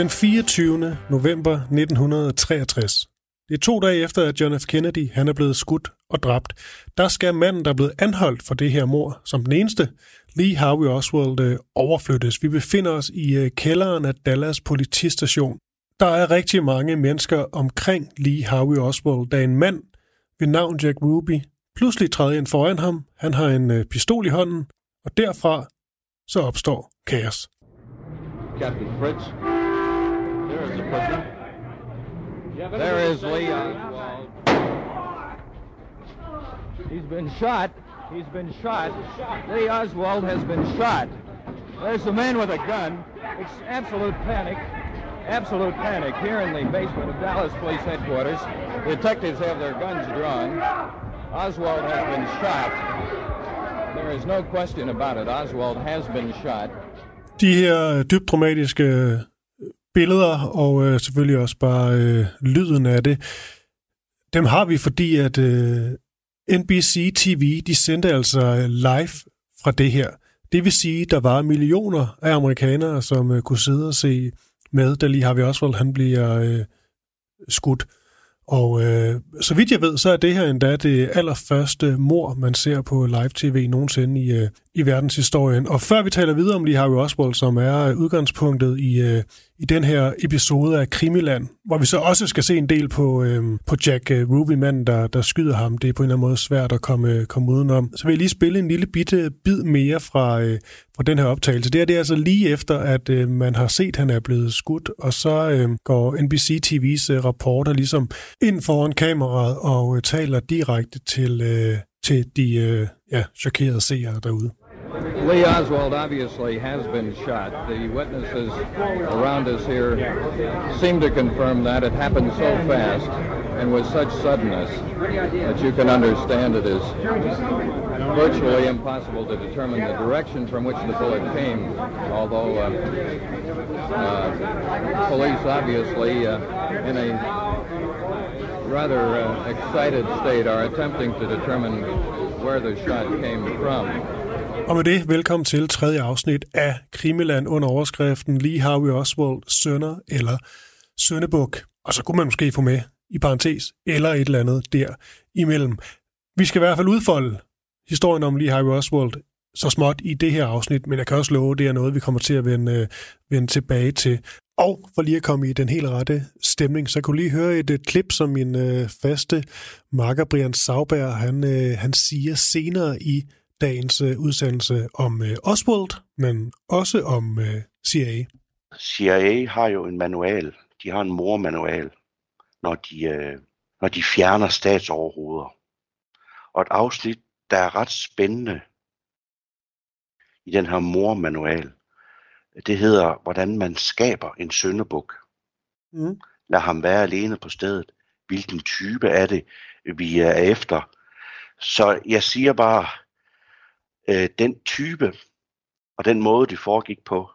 Den 24. november 1963. Det er to dage efter, at John F. Kennedy han er blevet skudt og dræbt. Der skal manden, der er blevet anholdt for det her mor, som den eneste, Lee Harvey Oswald, øh, overflyttes. Vi befinder os i øh, kælderen af Dallas politistation. Der er rigtig mange mennesker omkring Lee Harvey Oswald, da en mand ved navn Jack Ruby pludselig træder ind foran ham. Han har en øh, pistol i hånden, og derfra så opstår kaos. Captain Fritz. There is the. Oswald. He's been shot. He's been shot. Lee Oswald has been shot. There's a man with a gun. It's absolute panic. Absolute panic here in the basement of Dallas Police Headquarters. Detectives have their guns drawn. Oswald has been shot. There is no question about it. Oswald has been shot. De her dybt billeder, og øh, selvfølgelig også bare øh, lyden af det, dem har vi, fordi at øh, NBC TV, de sendte altså live fra det her. Det vil sige, der var millioner af amerikanere, som øh, kunne sidde og se med, da lige Harvey Oswald han bliver øh, skudt. Og øh, så vidt jeg ved, så er det her endda det allerførste mor, man ser på live-tv nogensinde i, øh, i verdenshistorien. Og før vi taler videre om Lee Harvey Oswald, som er øh, udgangspunktet i, øh, i den her episode af Krimiland, hvor vi så også skal se en del på, øh, på Jack øh, Ruby, manden, der, der skyder ham. Det er på en eller anden måde svært at komme, øh, komme udenom. Så vil jeg lige spille en lille bitte bid mere fra, øh, fra den her optagelse. Det er, det er altså lige efter, at øh, man har set, at han er blevet skudt, og så øhm, øh, går NBC TV's øh, rapporter ligesom ind foran kameraet og øh, taler direkte til, øh, til de øh, ja, chokerede seere derude. Lee Oswald obviously has been shot. The witnesses around us here seem to confirm that. It happened so fast and with such suddenness that you can understand it is virtually impossible to determine the direction from which the bullet came, although uh, uh, police obviously uh, in a rather uh, excited state are attempting to determine where the shot came from. Og med det, velkommen til tredje afsnit af Krimiland under overskriften Lee Harvey Oswald, sønner eller sønnebuk. Og så kunne man måske få med i parentes, eller et eller andet der imellem. Vi skal i hvert fald udfolde historien om Lee Harvey Oswald så småt i det her afsnit, men jeg kan også love, at det er noget, vi kommer til at vende, øh, vende tilbage til. Og for lige at komme i den helt rette stemning, så kunne lige høre et, et klip, som min øh, faste marker Brian Sauberg, han, øh, han siger senere i dagens øh, udsendelse om øh, Oswald, men også om øh, CIA. CIA har jo en manual. De har en mormanual, når de, øh, når de fjerner statsoverhoveder. Og et afsnit, der er ret spændende i den her mormanual, det hedder, hvordan man skaber en søndebuk. Mm. Lad ham være alene på stedet. Hvilken type er det, vi er efter? Så jeg siger bare, øh, den type og den måde, det foregik på,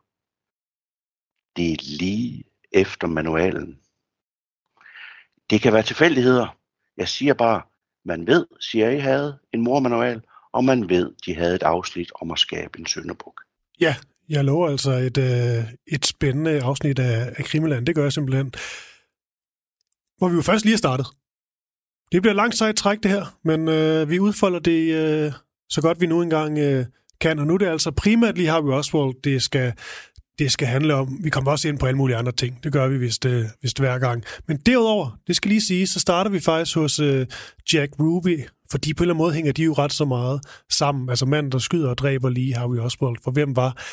det er lige efter manualen. Det kan være tilfældigheder. Jeg siger bare, man ved, CIA havde en mormanual, og man ved, de havde et afsnit om at skabe en søndebuk. Ja, jeg lover altså et, øh, et spændende afsnit af, af Krimiland. Det gør jeg simpelthen. Hvor vi jo først lige er startet. Det bliver langt sejt træk, det her, men øh, vi udfolder det øh, så godt vi nu engang øh, kan. Og nu er det altså primært lige Harvey Oswald, det skal, det skal handle om. Vi kommer også ind på alle mulige andre ting. Det gør vi vist, øh, vist hver gang. Men derudover, det skal lige sige, så starter vi faktisk hos øh, Jack Ruby, fordi på en eller anden måde hænger de jo ret så meget sammen. Altså manden, der skyder og dræber lige Harvey Oswald. For hvem var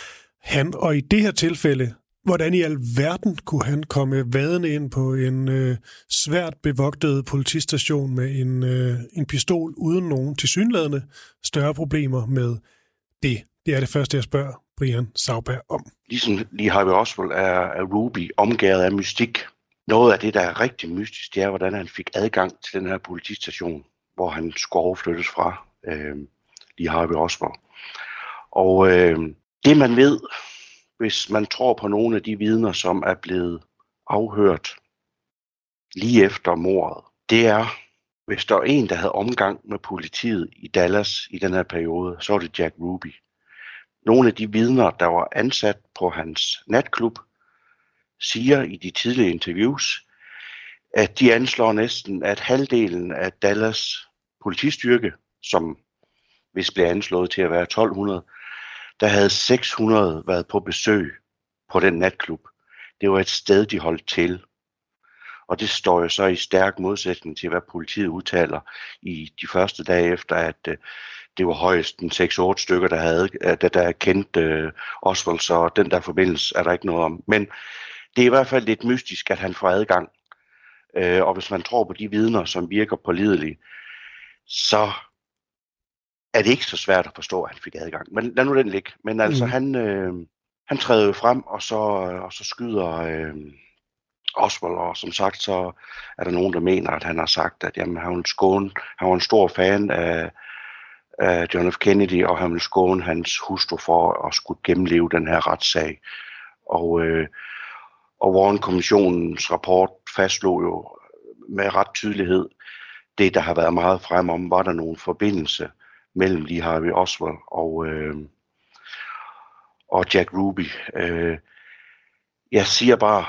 han? Og i det her tilfælde, hvordan i alverden kunne han komme vadende ind på en øh, svært bevogtet politistation med en, øh, en pistol uden nogen tilsyneladende større problemer med det? Det er det første, jeg spørger Brian Sauber om. Ligesom lige Harvey Oswald er, er Ruby omgået af mystik. Noget af det, der er rigtig mystisk, det er, hvordan han fik adgang til den her politistation, hvor han skulle overflyttes fra øh, Lee Harvey Oswald. Og øh, det man ved, hvis man tror på nogle af de vidner, som er blevet afhørt lige efter mordet, det er, hvis der er en, der havde omgang med politiet i Dallas i den her periode, så var det Jack Ruby. Nogle af de vidner, der var ansat på hans natklub, siger i de tidlige interviews, at de anslår næsten, at halvdelen af Dallas politistyrke, som hvis blev anslået til at være 1200, der havde 600 været på besøg på den natklub. Det var et sted, de holdt til. Og det står jo så i stærk modsætning til, hvad politiet udtaler i de første dage efter, at øh, det var højst en 6-8 stykker, der havde øh, der, der kendt uh, øh, Oswald, så den der forbindelse er der ikke noget om. Men det er i hvert fald lidt mystisk, at han får adgang. Uh, og hvis man tror på de vidner, som virker pålidelige, så er det ikke så svært at forstå, at han fik adgang. Men lad nu den ligge. Men altså, mm. han, øh, han træder jo frem, og så, og så skyder øh, Oswald, og som sagt, så er der nogen, der mener, at han har sagt, at jamen, han, vil skåne, han var en stor fan af, af John F. Kennedy, og han ville skåne hans hustru for at skulle gennemleve den her retssag. Og, øh, og Warren-kommissionens rapport fastslog jo med ret tydelighed, det der har været meget frem om, var der nogen forbindelse mellem Lee Harvey Oswald og, øh, og Jack Ruby. Øh, jeg siger bare,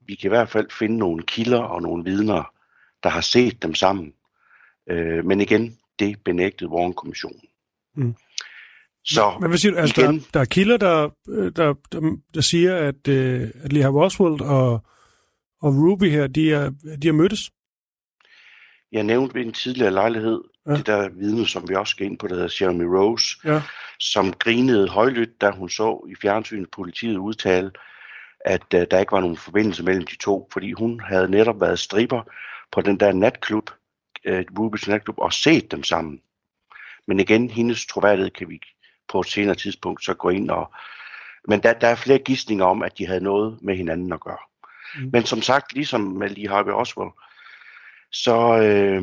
vi kan i hvert fald finde nogle kilder og nogle vidner, der har set dem sammen. Øh, men igen, det benægtede Warren-kommissionen. Mm. Så Men hvad siger du? Altså, igen, der, der er kilder, der, der, der, der siger, at, øh, at Lee Harvey Oswald og, og Ruby her, de er, de er mødtes? Jeg nævnte ved en tidligere lejlighed, ja. det der vidne, som vi også skal ind på, der hedder Jeremy Rose, ja. som grinede højlydt, da hun så i fjernsynet politiet udtale, at uh, der ikke var nogen forbindelse mellem de to, fordi hun havde netop været striber på den der natklub, uh, Ruby's natklub, og set dem sammen. Men igen, hendes troværdighed kan vi på et senere tidspunkt så gå ind og... Men der, der er flere gissninger om, at de havde noget med hinanden at gøre. Mm. Men som sagt, ligesom med Lee Harvey Oswald, så øh,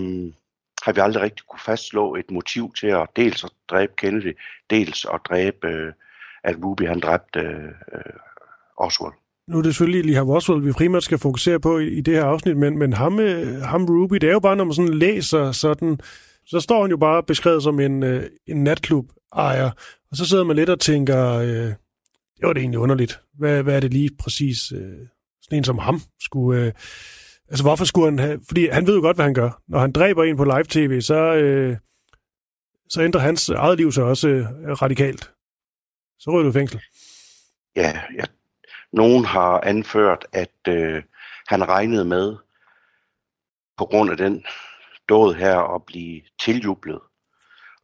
har vi aldrig rigtig kunne fastslå et motiv til at dels at dræbe Kennedy, dels at dræbe, øh, at Ruby han dræbte øh, Oswald. Nu er det selvfølgelig lige ham Oswald, vi primært skal fokusere på i, i det her afsnit, men, men ham, øh, ham Ruby, det er jo bare, når man sådan læser sådan, så står han jo bare beskrevet som en, øh, en natklub ejer, og så sidder man lidt og tænker, øh, det var det egentlig underligt. Hvad, hvad er det lige præcis, øh, sådan en som ham skulle... Øh, Altså, hvorfor skulle han have... Fordi han ved jo godt, hvad han gør. Når han dræber en på live-tv, så, øh, så ændrer hans eget liv sig også øh, radikalt. Så ryger du i fængsel. Ja, ja. Nogen har anført, at øh, han regnede med, på grund af den død her, at blive tiljublet,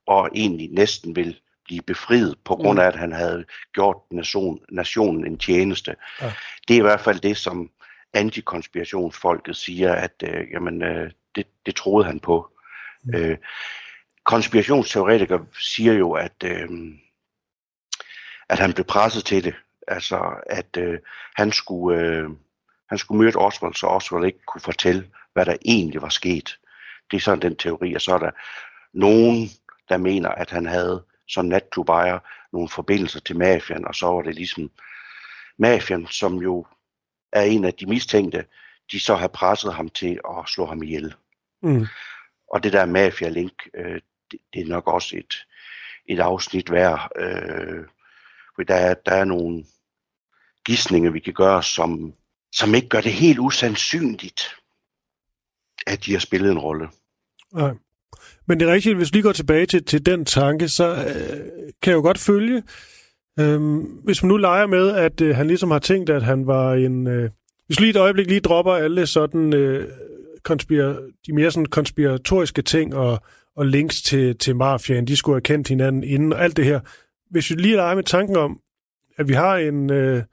og egentlig næsten vil blive befriet, på grund mm. af, at han havde gjort nation, nationen en tjeneste. Ja. Det er i hvert fald det, som antikonspirationsfolket siger, at øh, jamen, øh, det, det troede han på. Mm. Øh, konspirationsteoretikere siger jo, at, øh, at han blev presset til det. Altså, at øh, han skulle... Øh, han skulle møde Oswald, så Oswald ikke kunne fortælle, hvad der egentlig var sket. Det er sådan den teori, og så er der nogen, der mener, at han havde som natklubejer nogle forbindelser til mafian, og så var det ligesom mafian, som jo er en af de mistænkte, de så har presset ham til at slå ham ihjel. Mm. Og det der mafia-link, øh, det, det er nok også et, et afsnit værd. Øh, for der, er, der er nogle gissninger, vi kan gøre, som, som ikke gør det helt usandsynligt, at de har spillet en rolle. Nej. Men det er rigtigt, hvis vi lige går tilbage til, til den tanke, så øh, kan jeg jo godt følge, Øhm, hvis man nu leger med, at øh, han ligesom har tænkt, at han var en... Øh, hvis lige et øjeblik lige dropper alle sådan øh, konspir- de mere sådan konspiratoriske ting og, og links til, til mafiaen, de skulle have kendt hinanden inden og alt det her. Hvis vi lige leger med tanken om, at vi har en, øh,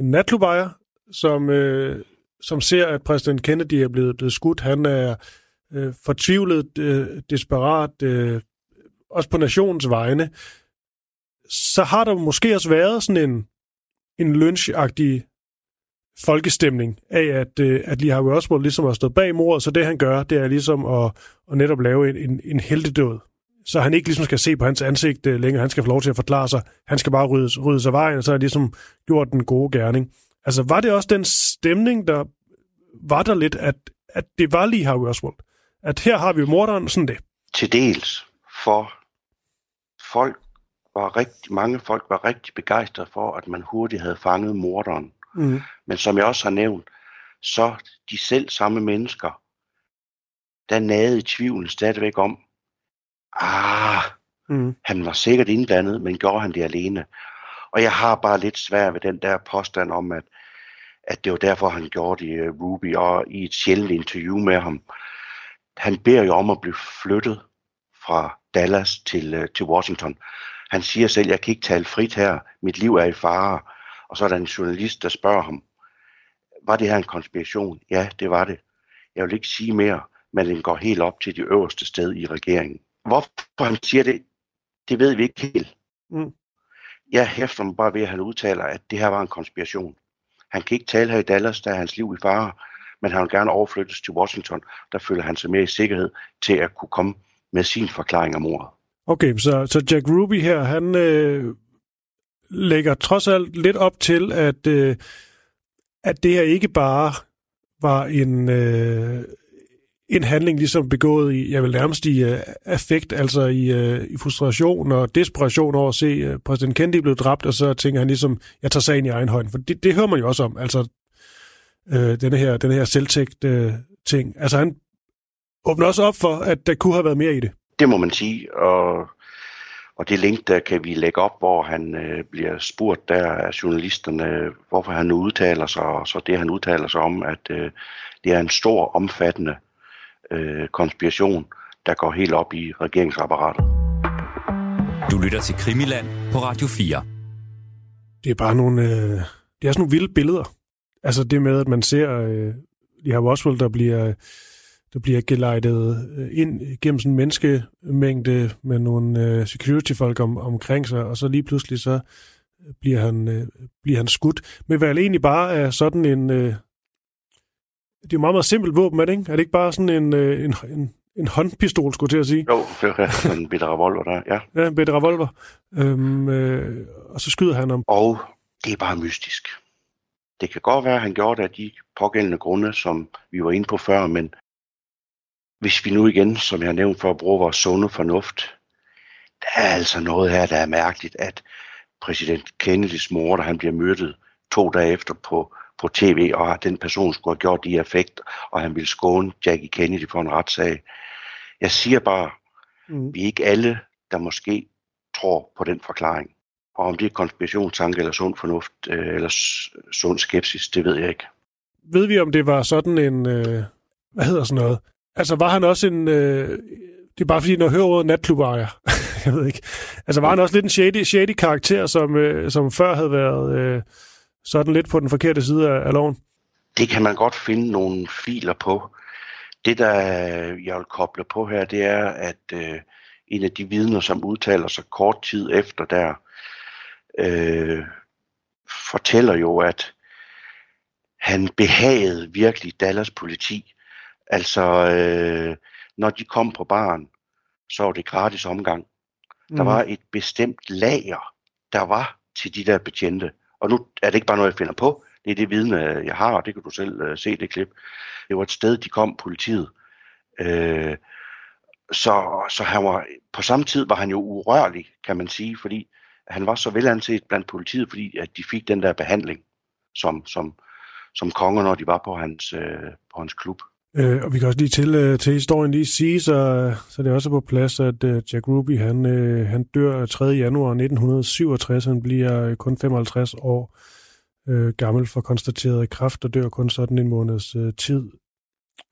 en natklubejer, som, øh, som ser, at præsident Kennedy er blevet, blevet skudt. Han er øh, fortvivlet, øh, desperat, øh, også på nationens vegne. Så har der måske også været sådan en, en lynchagtig folkestemning af, at, øh, at Lee Harvey Oswald ligesom har stået bag mordet, så det han gør, det er ligesom at, at netop lave en, en, en heldedød. Så han ikke ligesom skal se på hans ansigt øh, længere, han skal få lov til at forklare sig, han skal bare rydde, rydde sig vejen, og så har han ligesom gjort den gode gerning. Altså var det også den stemning, der var der lidt, at, at det var Lee Harvey Oswald? At her har vi morderen, sådan det. Til dels, for folk var rigtig, mange folk var rigtig begejstrede for, at man hurtigt havde fanget morderen. Mm. Men som jeg også har nævnt, så de selv samme mennesker, der nagede i tvivlen stadigvæk om, ah, Mm. han var sikkert indblandet, men gjorde han det alene? Og jeg har bare lidt svært ved den der påstand om, at, at det var derfor, han gjorde det, uh, Ruby, og i et sjældent interview med ham. Han beder jo om at blive flyttet fra Dallas til, uh, til Washington. Han siger selv, jeg kan ikke tale frit her, mit liv er i fare. Og så er der en journalist, der spørger ham, var det her en konspiration? Ja, det var det. Jeg vil ikke sige mere, men den går helt op til det øverste sted i regeringen. Hvorfor han siger det, det ved vi ikke helt. Mm. Jeg hæfter mig bare ved, at han udtaler, at det her var en konspiration. Han kan ikke tale her i Dallas, der er hans liv i fare, men han vil gerne overflyttes til Washington. Der føler han sig mere i sikkerhed til at kunne komme med sin forklaring om mordet. Okay, så, så Jack Ruby her, han øh, lægger trods alt lidt op til, at, øh, at det her ikke bare var en, øh, en handling ligesom begået i, jeg vil nærmest i øh, affekt, altså i, øh, i frustration og desperation over at se øh, præsident Kennedy blive dræbt, og så tænker han ligesom, jeg tager sagen i egen hånd. For det, det hører man jo også om, altså øh, denne her, denne her selvtægt øh, ting. Altså han åbner også op for, at der kunne have været mere i det. Det må man sige, og, og det link, der kan vi lægge op, hvor han øh, bliver spurgt der af journalisterne, hvorfor han udtaler sig, og så det han udtaler sig om, at øh, det er en stor, omfattende øh, konspiration, der går helt op i regeringsapparatet. Du lytter til Krimiland på Radio 4. Det er bare nogle, øh, det er sådan nogle vilde billeder. Altså det med, at man ser øh, de her Oswald, der bliver, der bliver gelejtet øh, ind gennem sådan en menneskemængde med nogle øh, security-folk om, omkring sig, og så lige pludselig så bliver han, øh, bliver han skudt. Men hvad egentlig bare er sådan en... Øh, det er jo meget, meget simpelt våben, er det ikke? Er det ikke bare sådan en, øh, en, en, en håndpistol, skulle jeg til at sige? Jo, det er en bitte revolver der, ja. Ja, en bedre revolver. Øhm, øh, og så skyder han om. Og det er bare mystisk. Det kan godt være, at han gjorde det af de pågældende grunde, som vi var inde på før, men hvis vi nu igen, som jeg har nævnt for at bruge vores sunde fornuft, der er altså noget her, der er mærkeligt, at præsident Kennedys mor, da han bliver myrdet to dage efter på, på tv, og den person skulle have gjort de effekt, og han ville skåne Jackie Kennedy for en retssag. Jeg siger bare, Mm. vi er ikke alle, der måske tror på den forklaring. Og om det er konspirationstanke eller sund fornuft, øh, eller sund skepsis, det ved jeg ikke. Ved vi, om det var sådan en... Øh, hvad hedder sådan noget? Altså, var han også en... Øh, det er bare fordi, når jeg hører ordet natklubejer. jeg ved ikke. Altså, var han også lidt en shady, shady karakter, som, øh, som før havde været øh, sådan lidt på den forkerte side af, af loven? Det kan man godt finde nogle filer på. Det, der jeg vil koble på her, det er, at øh, en af de vidner, som udtaler sig kort tid efter der, øh, fortæller jo, at han behagede virkelig Dallas politi. Altså, øh, når de kom på baren, så var det gratis omgang. Der var et bestemt lager, der var til de der betjente. Og nu er det ikke bare noget, jeg finder på. Det er det vidne, jeg har, og det kan du selv uh, se det klip. Det var et sted, de kom, politiet. Øh, så, så han var, på samme tid var han jo urørlig, kan man sige, fordi han var så velanset blandt politiet, fordi at de fik den der behandling som, som, som konger, når de var på hans, øh, på hans klub. Øh, og vi kan også lige til, øh, til historien lige sige, så, så det er også på plads, at øh, Jack Ruby, han, øh, han dør 3. januar 1967. Han bliver kun 55 år øh, gammel for konstateret kræft, og dør kun sådan en måneds øh, tid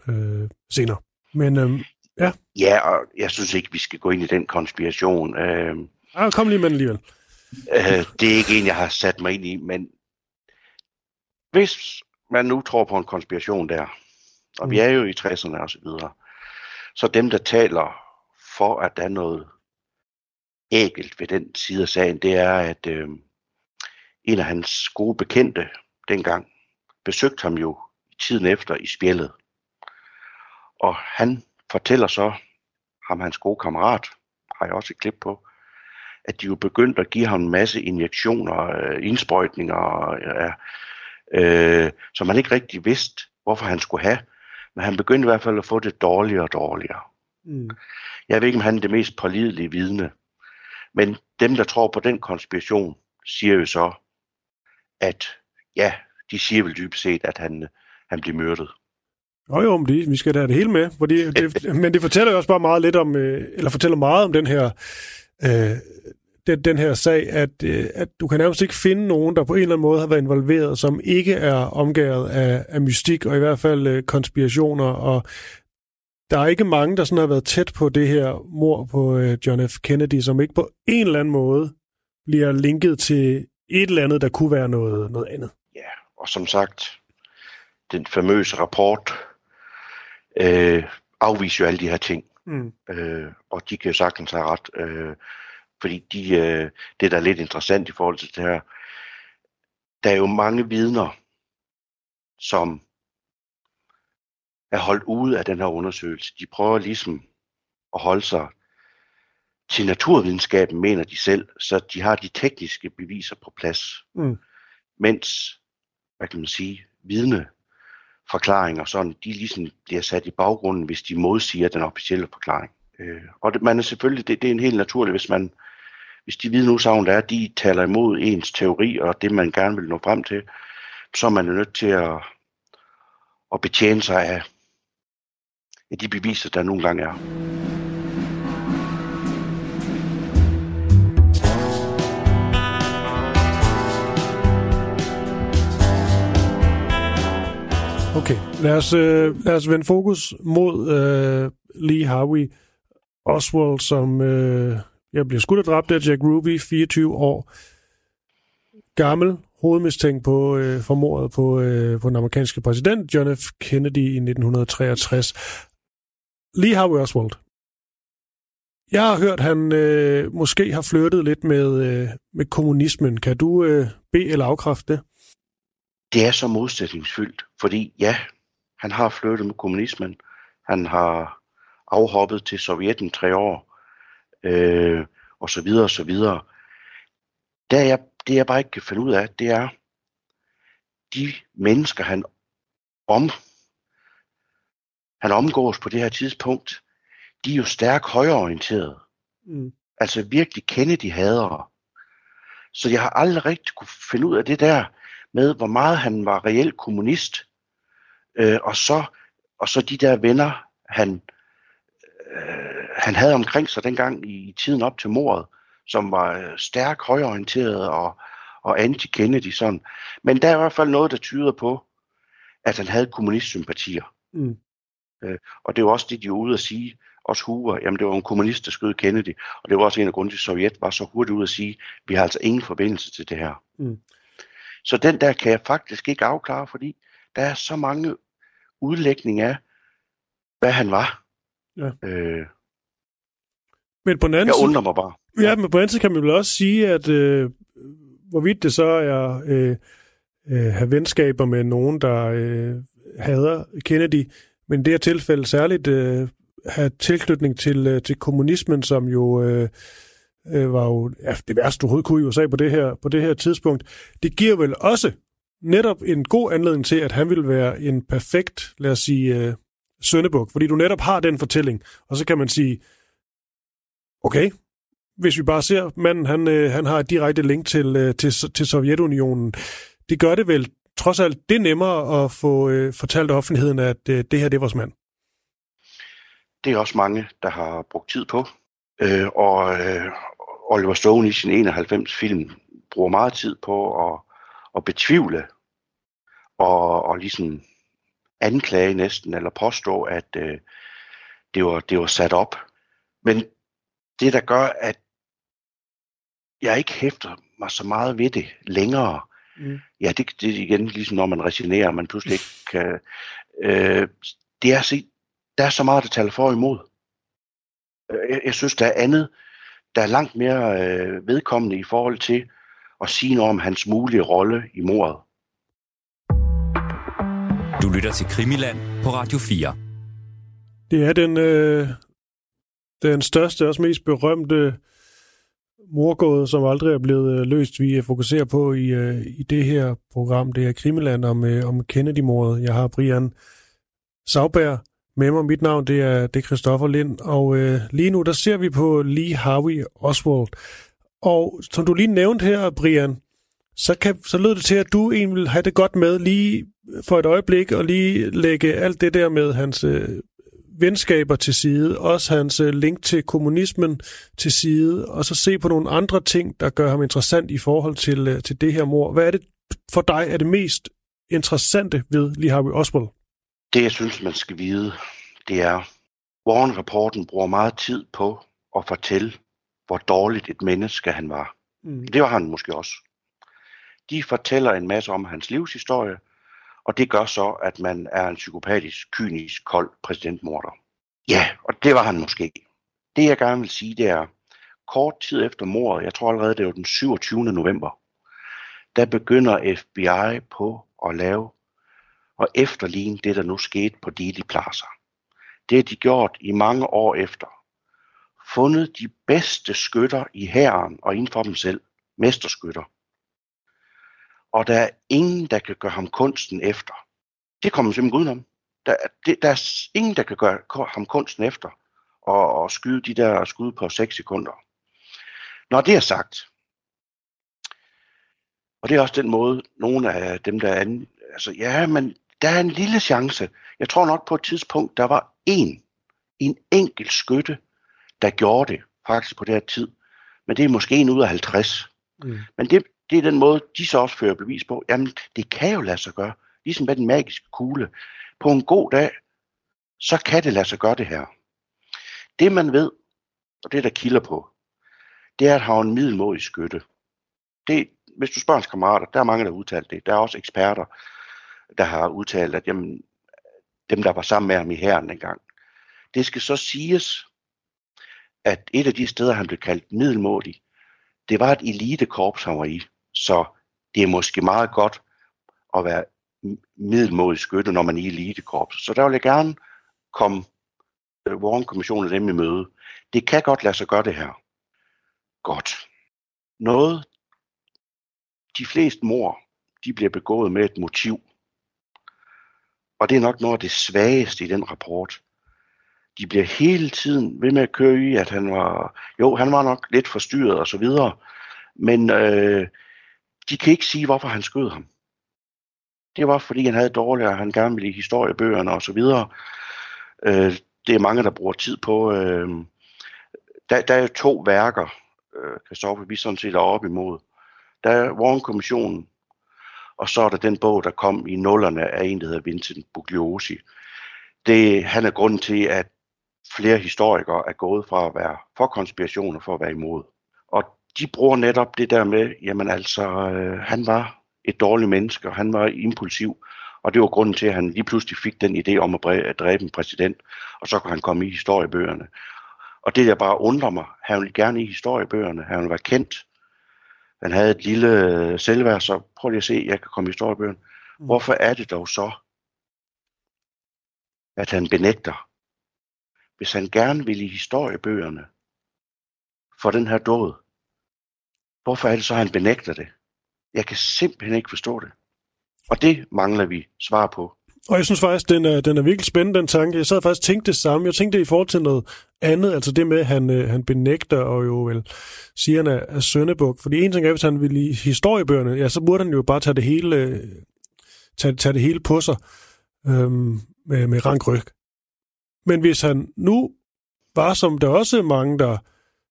øh, senere. Men øh, Ja, og jeg synes ikke, vi skal gå ind i den konspiration. Øh, ah, kom lige med den alligevel. øh, det er ikke en, jeg har sat mig ind i, men hvis man nu tror på en konspiration der, og vi Mm. er jo i 60'erne og så videre, så dem, der taler for, at der er noget ægelt ved den side af sagen, det er, at øh, en af hans gode bekendte dengang besøgte ham jo i tiden efter i spjældet. Og han fortæller så, ham hans gode kammerat, har jeg også et klip på, at de jo begyndte at give ham en masse injektioner, øh, indsprøjtninger, øh, øh, som man ikke rigtig vidste, hvorfor han skulle have. Men han begyndte i hvert fald at få det dårligere og dårligere. Mm. Jeg ved ikke, om han er det mest pålidelige vidne. Men dem, der tror på den konspiration, siger jo så, at ja, de siger vel dybest set, at han, han bliver myrdet. Jo, jo, men vi skal da have det hele med. Fordi det, men det fortæller jo også bare meget lidt om, øh, eller fortæller meget om den her, øh, den, den her sag, at, øh, at du kan nærmest ikke finde nogen, der på en eller anden måde har været involveret, som ikke er omgået af, af mystik, og i hvert fald øh, konspirationer, og der er ikke mange, der sådan har været tæt på det her mor på øh, John F. Kennedy, som ikke på en eller anden måde bliver linket til et eller andet, der kunne være noget, noget andet. Ja, og som sagt, den famøse rapport øh, afviser jo alle de her ting. Mm. Øh, og de kan sagtens have ret. Øh, fordi de, øh, det, der er lidt interessant i forhold til det her, der er jo mange vidner, som er holdt ude af den her undersøgelse. De prøver ligesom at holde sig til naturvidenskaben, mener de selv, så de har de tekniske beviser på plads. Mm. Mens, hvad kan man sige, vidne forklaringer, sådan, de ligesom bliver sat i baggrunden, hvis de modsiger den officielle forklaring. Øh, og det, man er selvfølgelig, det, det er en helt naturligt, hvis man, hvis de vidneudsagn, der er, de taler imod ens teori og det, man gerne vil nå frem til, så er man jo nødt til at, at betjene sig af, af de beviser, der nogle gange er. Okay, lad os, øh, lad os vende fokus mod øh, Lee Harvey Oswald, som øh, jeg bliver skudt og dræbt af Jack Ruby, 24 år gammel, hovedmistænkt på øh, for mordet på, øh, på den amerikanske præsident John F. Kennedy i 1963. Lee Harvey Oswald. Jeg har hørt, han øh, måske har flyttet lidt med, øh, med kommunismen. Kan du øh, bede eller afkræfte det? det er så modsætningsfyldt, fordi ja, han har flyttet med kommunismen, han har afhoppet til Sovjetten tre år, øh, og så videre og så videre. Der jeg, det jeg bare ikke kan finde ud af, det er, de mennesker, han, om, han omgås på det her tidspunkt, de er jo stærkt højreorienterede. Mm. Altså virkelig Kennedy-hadere. Så jeg har aldrig rigtig kunne finde ud af det der med, hvor meget han var reelt kommunist. Øh, og, så, og så de der venner, han, øh, han havde omkring sig dengang i, i tiden op til mordet, som var øh, stærkt højorienteret og, og anti-Kennedy sådan. Men der er i hvert fald noget, der tyder på, at han havde kommunistsympatier. Mm. Øh, og det var også det, de var ude at sige, også Hoover, jamen det var en kommunist, der skød Kennedy, og det var også en af grunden til, at Sovjet var så hurtigt ude at sige, vi har altså ingen forbindelse til det her. Mm. Så den der kan jeg faktisk ikke afklare, fordi der er så mange udlægninger af, hvad han var. Ja. Øh, Men på den anden jeg side... undrer mig bare. Ja, men på den anden side kan man vel også sige, at øh, hvorvidt det så er øh, øh, have venskaber med nogen, der øh, hader Kennedy, men i det her tilfælde særligt øh, have tilknytning til, øh, til kommunismen, som jo øh, øh, var jo ja, det værste, du overhovedet kunne i USA på det, her, på det her tidspunkt. Det giver vel også netop en god anledning til, at han vil være en perfekt, lad os sige, øh, søndebuk, fordi du netop har den fortælling, og så kan man sige, okay, hvis vi bare ser, manden han, øh, han har et direkte link til, øh, til, til Sovjetunionen. Det gør det vel trods alt det nemmere at få øh, fortalt offentligheden, at øh, det her, det er vores mand. Det er også mange, der har brugt tid på. Øh, og øh, Oliver Stone i sin 91 film bruger meget tid på at, at betvivle og, og ligesom anklage næsten, eller påstå, at øh, det, var, det var sat op. Men det, der gør, at jeg ikke hæfter mig så meget ved det længere, Mm. Ja, det, det er igen ligesom når man resignerer, man pludselig ikke kan... Øh, det er se, der er så meget, der taler for og imod. Øh, jeg, jeg synes, der er andet, der er langt mere øh, vedkommende i forhold til at sige noget om hans mulige rolle i mordet. Du lytter til Krimiland på Radio 4. Det er den, øh, den største og også mest berømte morgåde, som aldrig er blevet øh, løst, vi øh, fokuserer på i, øh, i det her program. Det er Krimiland om, om Kennedy-mordet. Jeg har Brian Sauber med mig. Mit navn det er, det er Christoffer Lind, og øh, lige nu der ser vi på Lee Harvey Oswald. Og som du lige nævnte her, Brian, så, kan, så lød det til, at du egentlig vil have det godt med lige for et øjeblik og lige lægge alt det der med hans øh, venskaber til side, også hans øh, link til kommunismen til side, og så se på nogle andre ting, der gør ham interessant i forhold til, øh, til det her mor. Hvad er det for dig er det mest interessante ved Lee Harvey Oswald? Det, jeg synes, man skal vide, det er, Warren-rapporten bruger meget tid på at fortælle, hvor dårligt et menneske han var. Mm. Det var han måske også. De fortæller en masse om hans livshistorie, og det gør så, at man er en psykopatisk, kynisk, kold præsidentmorder. Ja, og det var han måske. Det jeg gerne vil sige, det er, kort tid efter mordet, jeg tror allerede det var den 27. november, der begynder FBI på at lave og efterligne det, der nu skete på Didi Plaza. Det har de gjort i mange år efter. Fundet de bedste skytter i hæren og inden for dem selv, mesterskytter og der er ingen, der kan gøre ham kunsten efter. Det kommer simpelthen udenom. Der, det, der er ingen, der kan gøre ham kunsten efter og, og skyde de der skud på 6 sekunder. Når det er sagt, og det er også den måde, nogle af dem, der er altså ja, men der er en lille chance. Jeg tror nok på et tidspunkt, der var en, en enkelt skytte, der gjorde det, faktisk på det her tid. Men det er måske en ud af 50. Mm. Men det, det er den måde, de så også fører bevis på. Jamen, det kan jo lade sig gøre. Ligesom med den magiske kugle. På en god dag, så kan det lade sig gøre det her. Det man ved, og det der kilder på, det er at have en middelmådig skytte. Det, hvis du spørger hans kammerater, der er mange, der har udtalt det. Der er også eksperter, der har udtalt, at jamen, dem, der var sammen med ham i herren engang. Det skal så siges, at et af de steder, han blev kaldt middelmådig, det var et elitekorps, han var i. Så det er måske meget godt at være middelmodig skytte, når man er i elitekorps. Så der vil jeg gerne komme øh, Warren-kommissionen dem i møde. Det kan godt lade sig gøre det her. Godt. Noget, de fleste mor, de bliver begået med et motiv. Og det er nok noget af det svageste i den rapport. De bliver hele tiden ved med at køre i, at han var, jo, han var nok lidt forstyrret og så videre, men øh, de kan ikke sige, hvorfor han skød ham. Det var, fordi han havde dårligt, og han gerne ville i historiebøgerne og så videre. Øh, det er mange, der bruger tid på. Øh, der, der er jo to værker, øh, Christoffer, vi sådan set er op imod. Der er Warren-kommissionen, og så er der den bog, der kom i nullerne af en, der hedder Vincent Bugliosi. Det, han er grunden til, at flere historikere er gået fra at være for konspirationer for at være imod. Og de bruger netop det der med, jamen altså, øh, han var et dårligt menneske, og han var impulsiv, og det var grunden til, at han lige pludselig fik den idé om at, dræbe en præsident, og så kunne han komme i historiebøgerne. Og det, der bare undrer mig, han ville gerne i historiebøgerne, han ville være kendt, han havde et lille øh, selvværd, så prøv lige at se, jeg kan komme i historiebøgerne. Mm. Hvorfor er det dog så, at han benægter, hvis han gerne vil i historiebøgerne for den her død, Hvorfor er det så, at han benægter det? Jeg kan simpelthen ikke forstå det. Og det mangler vi svar på. Og jeg synes faktisk, den er, den er virkelig spændende, den tanke. Jeg sad faktisk og tænkte det samme. Jeg tænkte det i forhold til noget andet, altså det med, at han, øh, han benægter og jo vel siger, at han er, er søndebuk. Fordi en ting er, hvis han vil i historiebøgerne, ja, så burde han jo bare tage det hele, øh, tage, tage det hele på sig øhm, med, med rank ryg. Men hvis han nu var, som der også er mange, der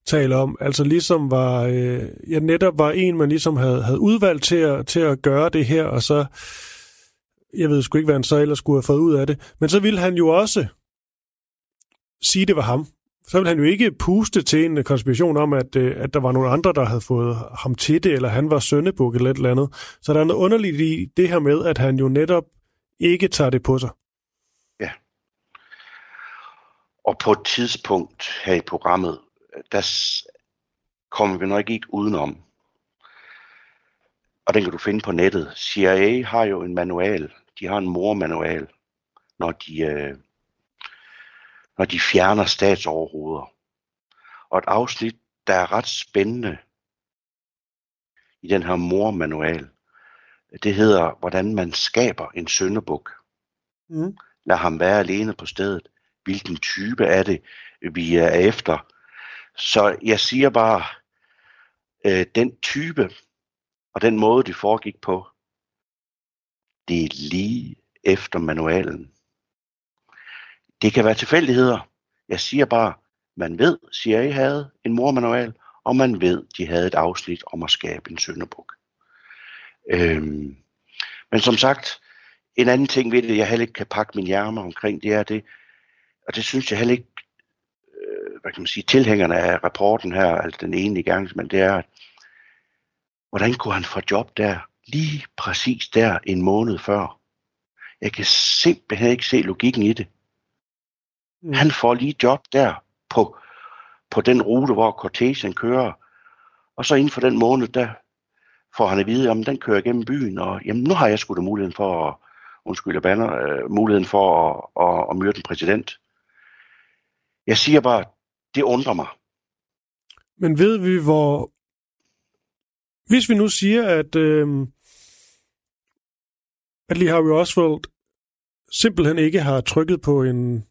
taler om, altså ligesom var, øh, ja, netop var en, man ligesom havde, havde udvalgt til at, til at gøre det her, og så, jeg ved sgu ikke, hvad han så ellers skulle have fået ud af det, men så ville han jo også sige, det var ham. så vil han jo ikke puste til en konspiration om, at, øh, at der var nogle andre, der havde fået ham til det, eller han var søndebuk eller et eller andet. Så der er noget underligt i det her med, at han jo netop ikke tager det på sig. Ja. Og på et tidspunkt her i programmet, der kommer vi nok ikke udenom. Og den kan du finde på nettet. CIA har jo en manual. De har en mormanual, når de, øh, når de fjerner statsoverhoveder. Og et afsnit, der er ret spændende i den her mormanual, det hedder, hvordan man skaber en søndebuk. Mm. Lad ham være alene på stedet. Hvilken type er det, vi er efter? Så jeg siger bare, øh, den type og den måde, det foregik på, det er lige efter manualen. Det kan være tilfældigheder. Jeg siger bare, man ved, CIA havde en mormanual, og man ved, de havde et afsnit om at skabe en sønderbuk. Øhm, men som sagt, en anden ting ved det, jeg heller ikke kan pakke min hjerne omkring, det er det, og det synes jeg heller ikke, hvad kan man sige, tilhængerne af rapporten her, altså den ene gerningsmand, det er, at hvordan kunne han få job der, lige præcis der en måned før? Jeg kan simpelthen ikke se logikken i det. Mm. Han får lige job der på, på den rute, hvor Cortesian kører. Og så inden for den måned, der får han at vide, om den kører gennem byen, og jamen, nu har jeg sgu da muligheden for at, undskyld, banner, øh, muligheden for at, at, at myrde en præsident. Jeg siger bare, det undrer mig. Men ved vi, hvor... Hvis vi nu siger, at, øh, at Lee Harvey Oswald simpelthen ikke har trykket på en,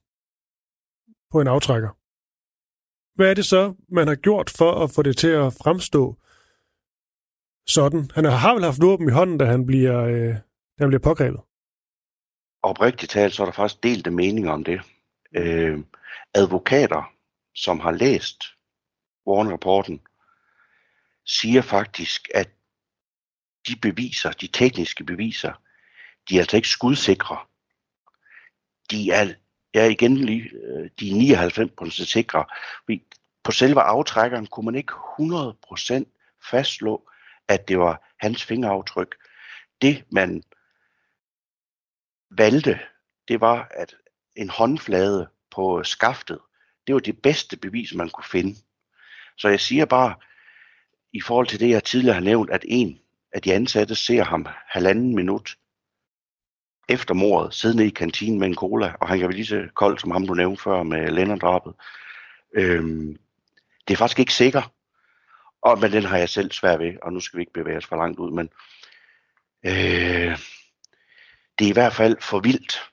på en aftrækker, hvad er det så, man har gjort for at få det til at fremstå sådan? Han har vel haft våben i hånden, da han bliver, øh, da han bliver pågrebet. Oprigtigt talt, så er der faktisk delte meninger om det. Øh, advokater, som har læst Warren-rapporten, siger faktisk, at de beviser, de tekniske beviser, de er altså ikke skudsikre. De er, er igen lige, øh, de er 99% sikre. På selve aftrækkeren kunne man ikke 100% fastslå, at det var hans fingeraftryk. Det man valgte, det var, at en håndflade på øh, skaftet, det var det bedste bevis, man kunne finde. Så jeg siger bare, i forhold til det, jeg tidligere har nævnt, at en af de ansatte ser ham halvanden minut efter mordet, siddende i kantinen med en cola, og han kan være lige så kold som ham, du nævnte før med Lennon-drabet. Øhm, det er faktisk ikke sikker, og, men den har jeg selv svært ved, og nu skal vi ikke bevæge os for langt ud, men øh, det er i hvert fald for vildt,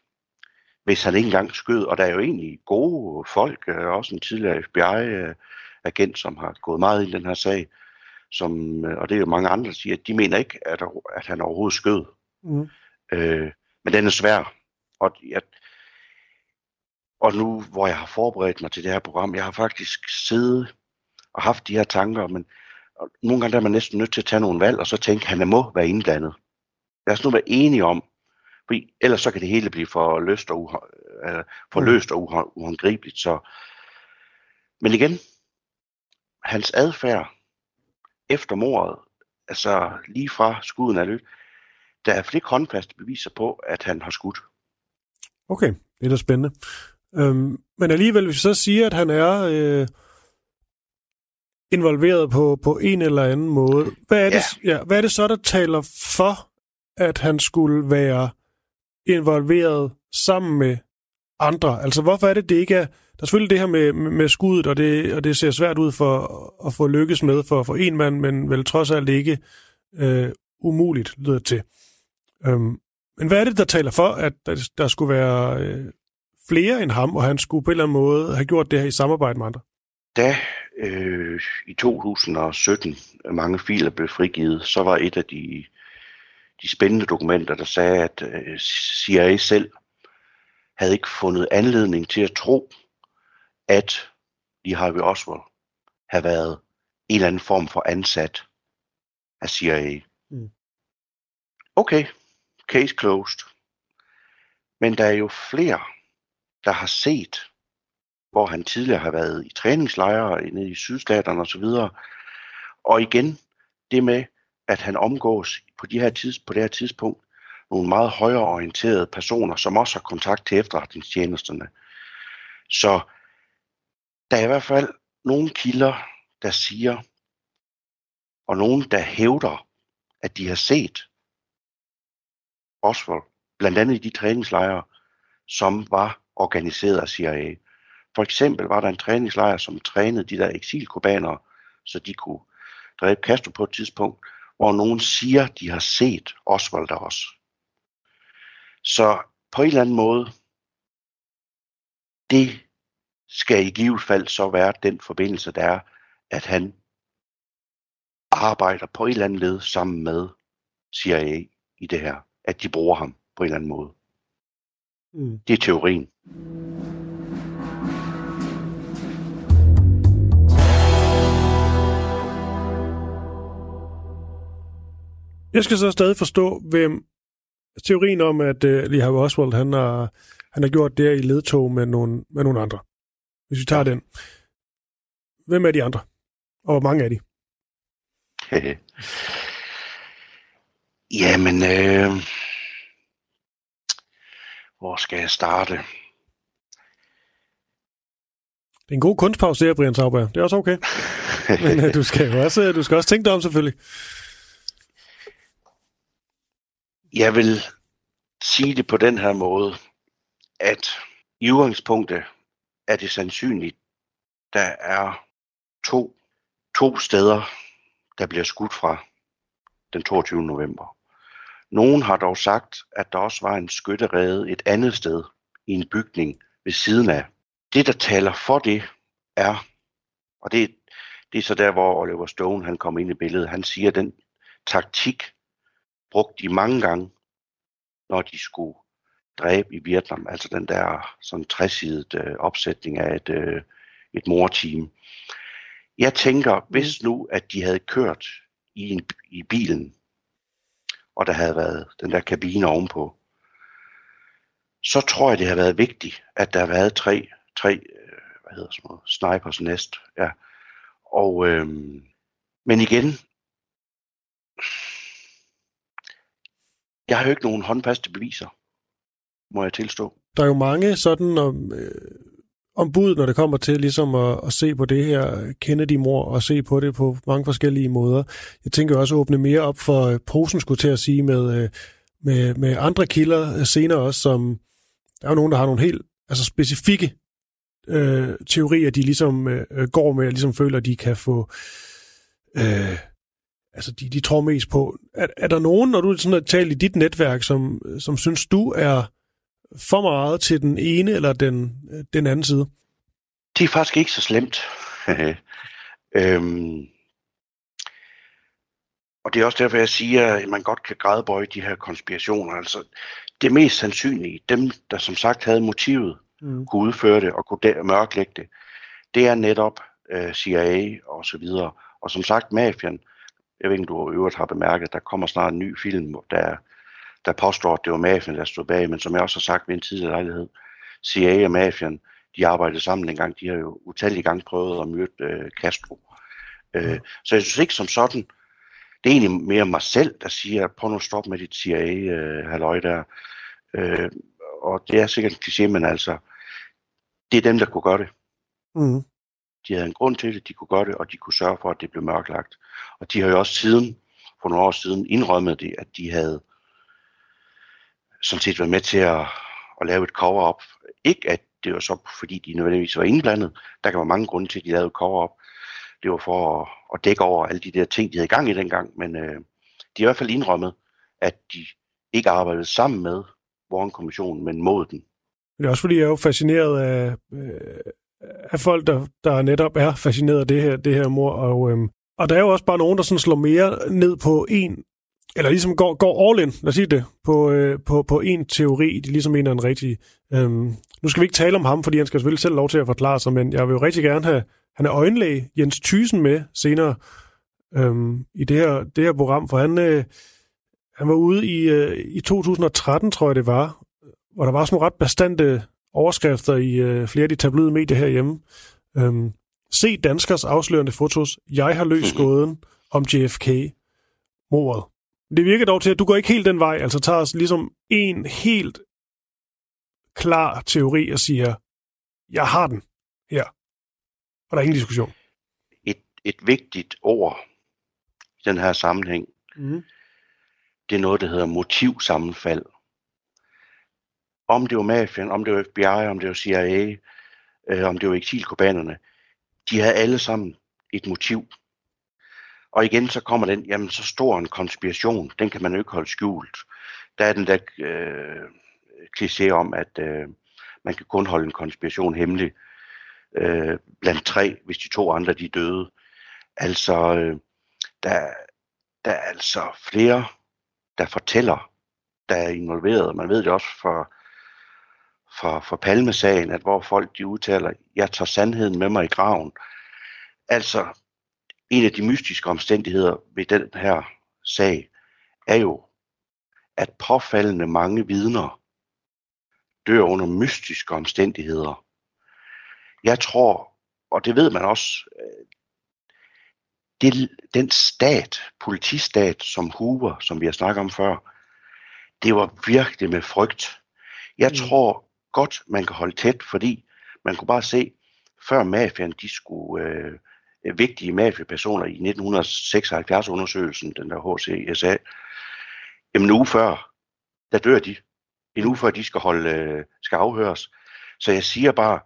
hvis han ikke engang skød, og der er jo egentlig gode folk, øh, også en tidligere FBI-agent, som har gået meget i den her sag, som, øh, og det er jo mange andre, der siger, at de mener ikke, at, at han overhovedet skød. Mm. Øh, men den er svær. Og, jeg, og nu, hvor jeg har forberedt mig til det her program, jeg har faktisk siddet og haft de her tanker, men nogle gange der er man næsten nødt til at tage nogle valg, og så tænke, at han må være indblandet. Lad os nu være enige om, for ellers så kan det hele blive for løst og, uh, for mm. løst og uhåndgribeligt. Så. Men igen, hans adfærd efter mordet, altså lige fra skuden er løbet, der er flere håndfaste beviser på, at han har skudt. Okay, det er da spændende. Øhm, men alligevel, hvis vi så siger, at han er øh, involveret på, på en eller anden måde, hvad er, det, ja. Ja, hvad er det så, der taler for, at han skulle være involveret sammen med andre? Altså, hvorfor er det, det ikke er... Der er selvfølgelig det her med, med skuddet, og det, og det ser svært ud for at få lykkes med for, for en mand, men vel trods alt ikke øh, umuligt, lyder til. Øhm, men hvad er det, der taler for, at der, der skulle være øh, flere end ham, og han skulle på en eller anden måde have gjort det her i samarbejde med andre? Da øh, i 2017 mange filer blev frigivet, så var et af de, de spændende dokumenter, der sagde, at øh, CIA selv havde ikke fundet anledning til at tro, at Lee Harvey Oswald havde været en eller anden form for ansat af CIA. Mm. Okay, case closed. Men der er jo flere, der har set hvor han tidligere har været i træningslejre nede i sydstaterne osv. Og igen, det med, at han omgås på, de her tids, på det her tidspunkt nogle meget højreorienterede personer, som også har kontakt til efterretningstjenesterne. Så der er i hvert fald nogle kilder, der siger, og nogen, der hævder, at de har set Oswald, blandt andet i de træningslejre, som var organiseret af CIA. For eksempel var der en træningslejr, som trænede de der eksilkubanere, så de kunne dræbe Castro på et tidspunkt, hvor nogen siger, de har set Oswald der også. Så på en eller anden måde, det skal i givet fald så være den forbindelse, der er, at han arbejder på et eller andet led sammen med CIA i det her. At de bruger ham på en eller anden måde. Mm. Det er teorien. Jeg skal så stadig forstå, hvem teorien om, at uh, Lee Harvey Oswald han har, han har gjort det i ledtog med nogle, med nogle andre. Hvis vi tager den. Hvem er de andre? Og hvor mange er de? Jamen, øh, hvor skal jeg starte? Det er en god kunstpause der, Brian Sauber. Det er også okay. Men øh, du skal jo også, du skal også tænke dig om, selvfølgelig. Jeg vil sige det på den her måde, at i udgangspunktet er det sandsynligt, der er to, to steder, der bliver skudt fra den 22. november. Nogen har dog sagt, at der også var en skytterede et andet sted i en bygning ved siden af. Det, der taler for det, er, og det, det er så der, hvor Oliver Stone han kom ind i billedet, han siger, at den taktik brugte de mange gange, når de skulle dræbe i Vietnam, altså den der sådan træsidet øh, opsætning af et, øh, et morteam. Jeg tænker, hvis nu, at de havde kørt i, en, i bilen, og der havde været den der kabine ovenpå, så tror jeg, det har været vigtigt, at der har været tre, tre øh, hvad hedder sådan noget, snipers næst. Ja. Og, øhm, men igen, jeg har jo ikke nogen håndfaste beviser, må jeg tilstå. Der er jo mange sådan om, øh, ombud, når det kommer til ligesom at, at se på det her Kennedy-mor og se på det på mange forskellige måder. Jeg tænker også at åbne mere op for øh, posen, skulle til at sige, med, øh, med, med andre kilder øh, senere også, som der er jo nogen, der har nogle helt altså specifikke øh, teorier, de ligesom øh, øh går med, og ligesom føler, at de kan få... Øh, altså, de, de tror mest på. Er, er der nogen, når du sådan har talt i dit netværk, som, som synes, du er for meget til den ene eller den, den anden side? Det er faktisk ikke så slemt. øhm, og det er også derfor, jeg siger, at man godt kan grædebøje de her konspirationer. Altså, det mest sandsynlige, dem der som sagt havde motivet, mm. kunne udføre det og kunne mørklægge det, det er netop uh, CIA og så videre. Og som sagt, mafian, jeg ved ikke, om du øvrigt har bemærket, der kommer snart en ny film, der der påstår, at det var mafian, der stod bag, men som jeg også har sagt ved en tidligere lejlighed, CIA og mafian, de arbejdede sammen en gang, de har jo utallige gange prøvet at myrde øh, Castro. Øh, så jeg synes ikke som sådan, det er egentlig mere mig selv, der siger, prøv nu at stoppe med dit CIA-halløj øh, der. Øh, og det er sikkert en kliché, men altså, det er dem, der kunne gøre det. Mm. De havde en grund til det, de kunne gøre det, og de kunne sørge for, at det blev mørklagt. Og de har jo også siden, for nogle år siden, indrømmet det, at de havde sådan set været med til at, at lave et cover-up. Ikke at det var så, fordi de nødvendigvis var indblandet. Der kan være mange grunde til, at de lavede cover-up. Det var for at, at dække over alle de der ting, de havde i gang i dengang. Men øh, de har i hvert fald indrømmet, at de ikke arbejdede sammen med Warren-kommissionen, men mod den. Det er også fordi, jeg er jo fascineret af, øh, af folk, der, der netop er fascineret af det her, det her mor. Og, øhm, og der er jo også bare nogen, der sådan slår mere ned på en eller ligesom går, går all in, lad os sige det, på, øh, på, på en teori, de ligesom mener en rigtig. Øhm, nu skal vi ikke tale om ham, fordi han skal selvfølgelig selv lov til at forklare sig, men jeg vil jo rigtig gerne have, han er øjenlæge, Jens Thysen med senere øhm, i det her, det her program, for han, øh, han var ude i, øh, i 2013, tror jeg det var, hvor der var sådan nogle ret bestandte overskrifter i øh, flere af de tabloide medier herhjemme. Øhm, se danskers afslørende fotos. Jeg har løst gåden om JFK-mordet. Det virker dog til, at du går ikke helt den vej, altså tager os ligesom en helt klar teori og siger, jeg har den her. Og der er ingen diskussion. Et, et vigtigt ord i den her sammenhæng, Mm. det er noget, der hedder motivsammenfald. Om det var mafien, om det var FBI, om det var CIA, øh, om det var eksilkubanerne, de havde alle sammen et motiv. Og igen så kommer den, jamen så stor en konspiration, den kan man jo ikke holde skjult. Der er den der øh, kliché om, at øh, man kan kun holde en konspiration hemmelig øh, blandt tre, hvis de to andre de er døde. Altså, øh, der, der er altså flere, der fortæller, der er involveret. Man ved det også for, for, for Palmesagen, at hvor folk de udtaler, jeg tager sandheden med mig i graven. Altså, en af de mystiske omstændigheder ved den her sag, er jo, at påfaldende mange vidner dør under mystiske omstændigheder. Jeg tror, og det ved man også, øh, det, den stat, politistat som Hoover, som vi har snakket om før, det var virkelig med frygt. Jeg Mm. tror godt, man kan holde tæt, fordi man kunne bare se, før mafiaen, de skulle, øh, vigtige mafiapersoner i 1976-undersøgelsen, den der HCSA, jamen en uge før, der dør de. En uge før de skal, holde, øh, skal afhøres. Så jeg siger bare,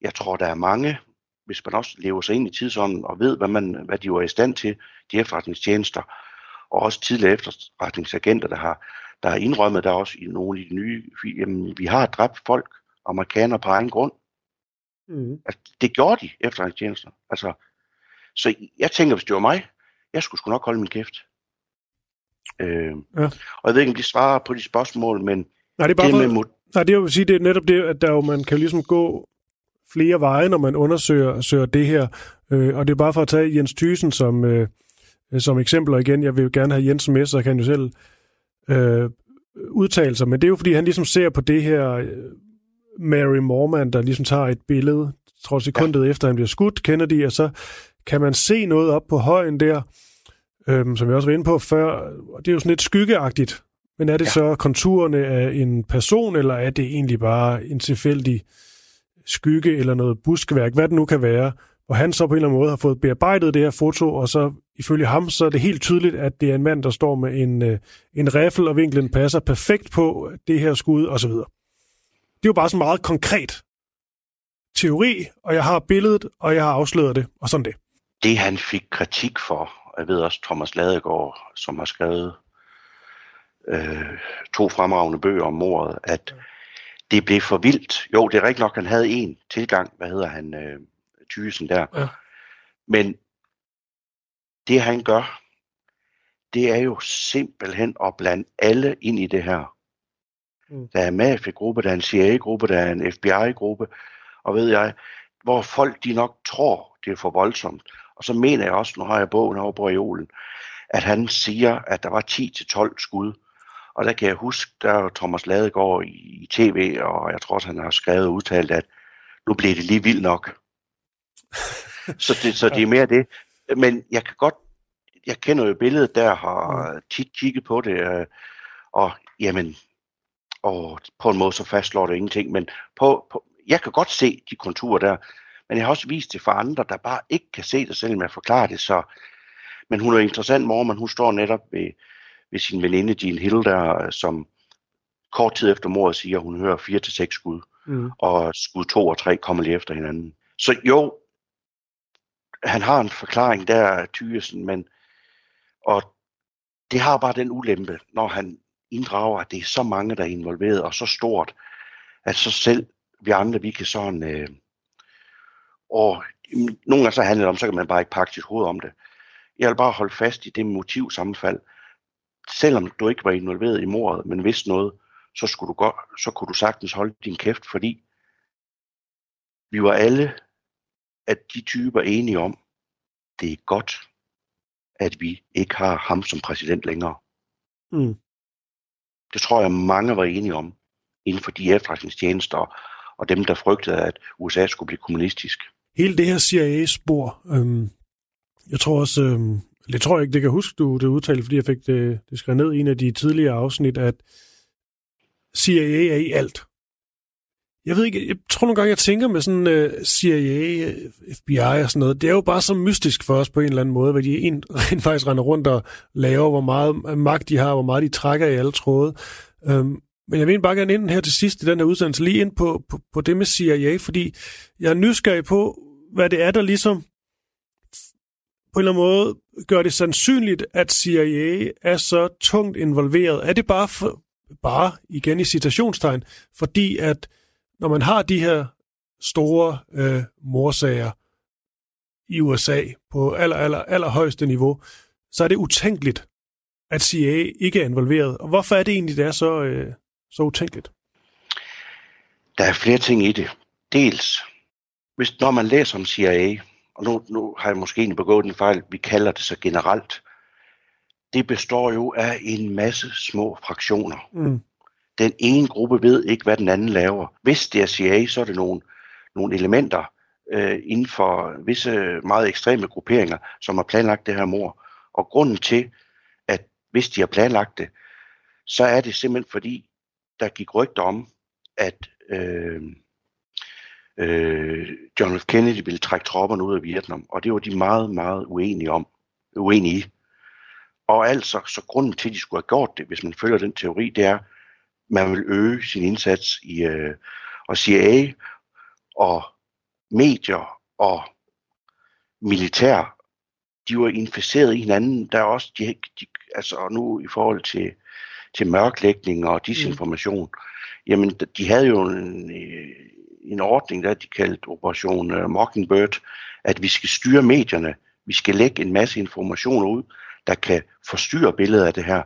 jeg tror, der er mange, hvis man også lever sig ind i tidsånden og ved, hvad, man, hvad de var i stand til, de efterretningstjenester, og også tidligere efterretningsagenter, der har, der har indrømmet, der er også i nogle af de nye, jamen, vi har dræbt folk, amerikanere på egen grund. Mm. Altså, det gjorde de efterretningstjenester. Altså, så jeg tænker, hvis det var mig, jeg skulle sgu nok holde min kæft. Øh, Ja. Og jeg ved ikke, om de svarer på de spørgsmål, men Nej, det er bare det for, med mod- nej, det jo at sige, det er netop det, at der jo, man kan ligesom gå flere veje, når man undersøger søger det her. Øh, og det er bare for at tage Jens Thysen som, øh, som eksempel, og igen, jeg vil jo gerne have Jens med, så jeg kan jo selv øh, udtale sig, men det er jo, fordi han ligesom ser på det her øh, Mary Morman, der ligesom tager et billede, tror sekundet ja. efter han bliver skudt, kender de, og så kan man se noget op på højen der, øhm, som jeg også var inde på før, og det er jo sådan lidt skyggeagtigt, men er det. Ja. så konturerne af en person, eller er det egentlig bare en tilfældig skygge eller noget buskværk, hvad det nu kan være, og han så på en eller anden måde har fået bearbejdet det her foto, og så ifølge ham, så er det helt tydeligt, at det er en mand, der står med en, øh, en riffel, og vinklen passer perfekt på det her skud, og så videre. Det er jo bare sådan meget konkret teori, og jeg har billedet, og jeg har afsløret det, og sådan det. det han fik kritik for, og jeg ved også Thomas Ladegaard, som har skrevet øh, to fremragende bøger om mordet, at det blev for vildt. Jo, det er rigtigt nok, han havde en tilgang, hvad hedder han, øh, Thysen der. Ja. Men det han gør, det er jo simpelthen at blande alle ind i det her. Mm. Der er en mafiagruppe, der er en CIA-gruppe, der er en FBI-gruppe, og ved jeg, hvor folk de nok tror, det er for voldsomt. Og så mener jeg også, nu har jeg bogen over på reolen, at han siger, at der var 10-12 skud. Og der kan jeg huske, der er jo Thomas Ladegaard i, i tv, og jeg tror også, han har skrevet og udtalt, at nu bliver det lige vildt nok. så, det, så det er mere det. Men jeg kan godt, jeg kender jo billedet der, har tit kigget på det, øh, og jamen, og på en måde så fastslår det ingenting, men på, på, jeg kan godt se de konturer der, men jeg har også vist det for andre, der bare ikke kan se det, selvom jeg forklarer det, så men hun er interessant, mor, men hun står netop ved, ved sin veninde Jean Hill der, som kort tid efter mordet siger, at hun hører 4-6 skud, Mm. og skud 2 og 3 kommer lige efter hinanden. Så jo, han har en forklaring der, Thyesen, men og det har bare den ulempe, når han inddrager, at det er så mange, der er involveret, og så stort, at så selv vi andre, vi kan sådan, øh, og mm, nogle gange så handler det om, så kan man bare ikke pakke sit hoved om det. Jeg vil bare holde fast i det motivsammenfald. Selvom du ikke var involveret i mordet, men vidste noget, så, skulle du godt, så kunne du sagtens holde din kæft, fordi vi var alle at de typer enige om, det er godt, at vi ikke har ham som præsident længere. Mm. Det tror jeg, mange var enige om inden for de efterretningstjenester og dem, der frygtede, at USA skulle blive kommunistisk. Hele det her CIA-spor, øhm, jeg tror også, øhm, det tror jeg ikke, det kan huske, du det udtalte, fordi jeg fik det, det skrevet ned i en af de tidligere afsnit, at CIA er i alt. Jeg ved ikke, jeg tror nogle gange, jeg tænker med sådan uh, øh, CIA, FBI og sådan noget, det er jo bare så mystisk for os på en eller anden måde, hvad de en, rent faktisk render rundt og laver, hvor meget magt de har, hvor meget de trækker i alle tråde. Um, men jeg vil bare gerne ind her til sidst i den her udsendelse, lige ind på, på, på det med CIA, fordi jeg er nysgerrig på, hvad det er, der ligesom på en eller anden måde gør det sandsynligt, at CIA er så tungt involveret. Er det bare, for, bare igen i citationstegn, fordi at når man har de her store øh, morsager i USA på aller, aller, aller højeste niveau, så er det utænkeligt, at CIA ikke er involveret. Og hvorfor er det egentlig, det er så, øh, så utænkeligt? Der er flere ting i det. Dels, hvis, når man læser om CIA, og nu, nu har jeg måske egentlig begået en fejl, vi kalder det så generelt, det består jo af en masse små fraktioner. Mm. Den ene gruppe ved ikke, hvad den anden laver. Hvis det er CIA, så er det nogle, nogle elementer øh, inden for visse meget ekstreme grupperinger, som har planlagt det her mor. Og grunden til, at hvis de har planlagt det, så er det simpelthen fordi, der gik rygter om, at øh, øh, John F. Kennedy ville trække tropperne ud af Vietnam, og det var de meget, meget uenige om, uenige i. Og altså, så grunden til, at de skulle have gjort det, hvis man følger den teori, det er, man vil øge sin indsats i, øh, og CIA og medier og militær, de var inficeret i hinanden. Der er også, de, de, altså nu i forhold til, til mørklægning og disinformation, mm. jamen de havde jo en, en ordning, der de kaldte Operation uh, Mockingbird, at vi skal styre medierne. Vi skal lægge en masse informationer ud, der kan forstyrre billedet af det her.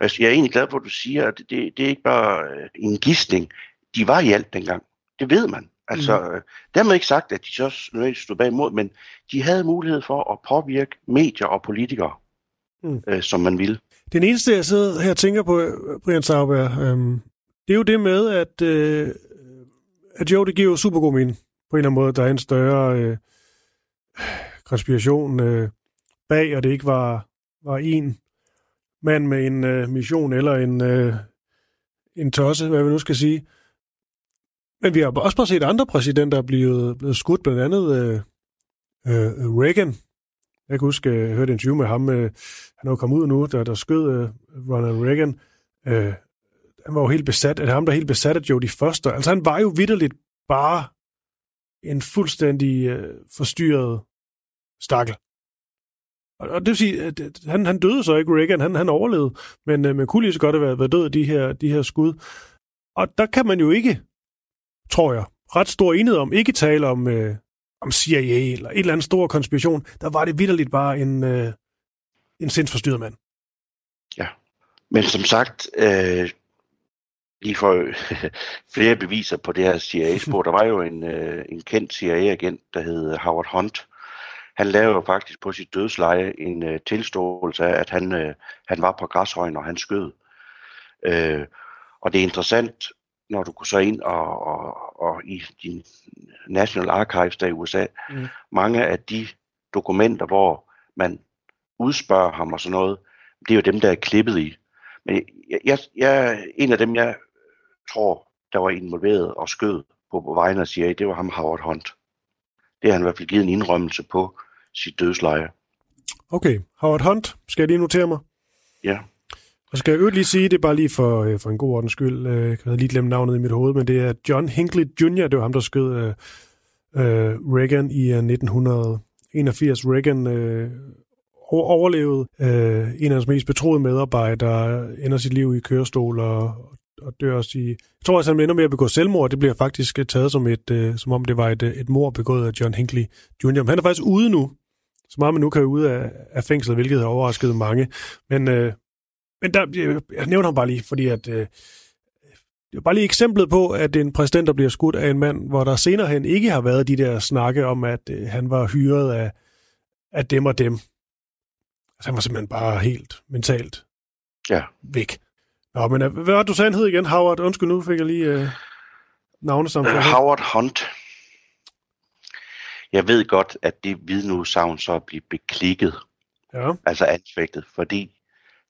Og jeg er egentlig glad for, at du siger, at det, det er ikke bare øh, en gistning. De var i alt dengang. Det ved man. Altså, mm. dermed ikke sagt, at de så nødvendigvis stod bag imod, men de havde mulighed for at påvirke medier og politikere, mm. øh, som man ville. Den eneste, jeg sidder her og tænker på, Brian Sauber, øhm, det er jo det med, at, øh, at jo, det giver jo super god mening på en eller anden måde. Der er en større øh, konspiration øh, bag, og det ikke var, var en mand med en øh, mission eller en, øh, en tosse, hvad vi nu skal sige. Men vi har også bare set andre præsidenter blive, blevet skudt, blandt andet øh, øh, Reagan. Jeg kan huske, øh, jeg hørte en interview med ham. Øh, han er jo kommet ud nu, der, der skød øh, Ronald Reagan. Øh, han var jo helt besat, at ham der helt besat af Jodie Foster. Altså han var jo vidderligt bare en fuldstændig øh, forstyrret stakkel. Og det vil sige, at han, han døde så ikke, Reagan, han, han overlevede, men øh, man kunne lige så godt have været, været død af de her, de her skud. Og der kan man jo ikke, tror jeg, ret stor enighed om, ikke tale om, øh, om CIA eller et eller andet stor konspiration. Der var det vidderligt bare en, øh, en sindsforstyrret mand. Ja, men som sagt, øh, lige for flere beviser på det her CIA-spor, der var jo en, øh, en kendt CIA-agent, der hed Howard Hunt, han lavede jo faktisk på sit dødsleje en øh, tilståelse af, at han, øh, han var på græshøjen, og han skød. Øh, og det er interessant, når du går så ind og, og, og i din National Archives der i USA, mm. mange af de dokumenter, hvor man udspørger ham og sådan noget, det er jo dem, der er klippet i. Men jeg, jeg, jeg, en af dem, jeg tror, der var involveret og skød på, på vegne af CIA, det var ham Howard Hunt. Det har han i hvert fald givet en indrømmelse på sit dødsleje. Okay, Howard Hunt, skal jeg lige notere mig? Ja. Og skal jeg lige sige, det er bare lige for, øh, for en god ordens skyld, øh, jeg havde lige glemt navnet i mit hoved, men det er John Hinckley Jr., det var ham, der skød uh, uh, Reagan i uh, 1981. Reagan uh, overlevede uh, en af hans mest betroede medarbejdere, ender sit liv i kørestol og, og dør også i... Jeg tror også, han ender med at begå selvmord. Det bliver faktisk taget som, et, uh, som om det var et, et mord begået af John Hinckley Jr. Men han er faktisk ude nu, så meget man nu kan ud af, af fængslet, hvilket har overrasket mange. Men, uh, men der, jeg, jeg nævner ham bare lige, fordi at... Uh, det er bare lige eksemplet på, at en præsident, der bliver skudt af en mand, hvor der senere hen ikke har været de der snakke om, at uh, han var hyret af, af dem og dem. Altså, han var simpelthen bare helt mentalt ja. væk. Nå, men øh, hvad var du sagde, han hed igen? Howard, undskyld, nu fik jeg lige... Uh... navnesamfund? Uh, Howard Hunt. Jeg ved godt, at det vidneudsagn så er blevet beklikket, Ja. altså anfægtet, fordi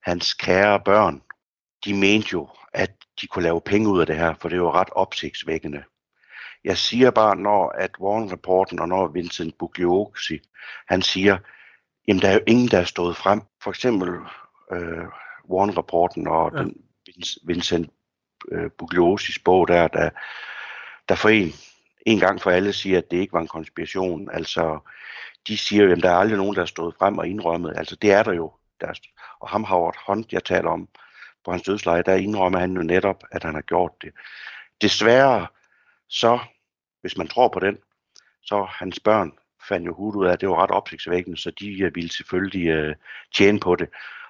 hans kære børn, de mente jo, at de kunne lave penge ud af det her, for det var ret opsigtsvækkende. Jeg siger bare, når at Warren Reporten og når Vincent Bugliosi, han siger, jamen der er jo ingen, der er stået frem. For eksempel øh, Warren Reporten og Ja. den Vinc- Vincent øh, Bugliosis bog der, der, der for en, en gang for alle siger, at det ikke var en konspiration. Altså, de siger jo, at der er aldrig nogen, der er stået frem og indrømmet. Altså, det er der jo. Der er, og ham Howard Hunt, jeg taler om på hans dødsleje, der indrømmer han jo netop, at han har gjort det. Desværre, så, hvis man tror på den, så hans børn fandt jo hud ud af, at det var ret opsigtsvækkende, så de øh, ville selvfølgelig øh, tjene på det.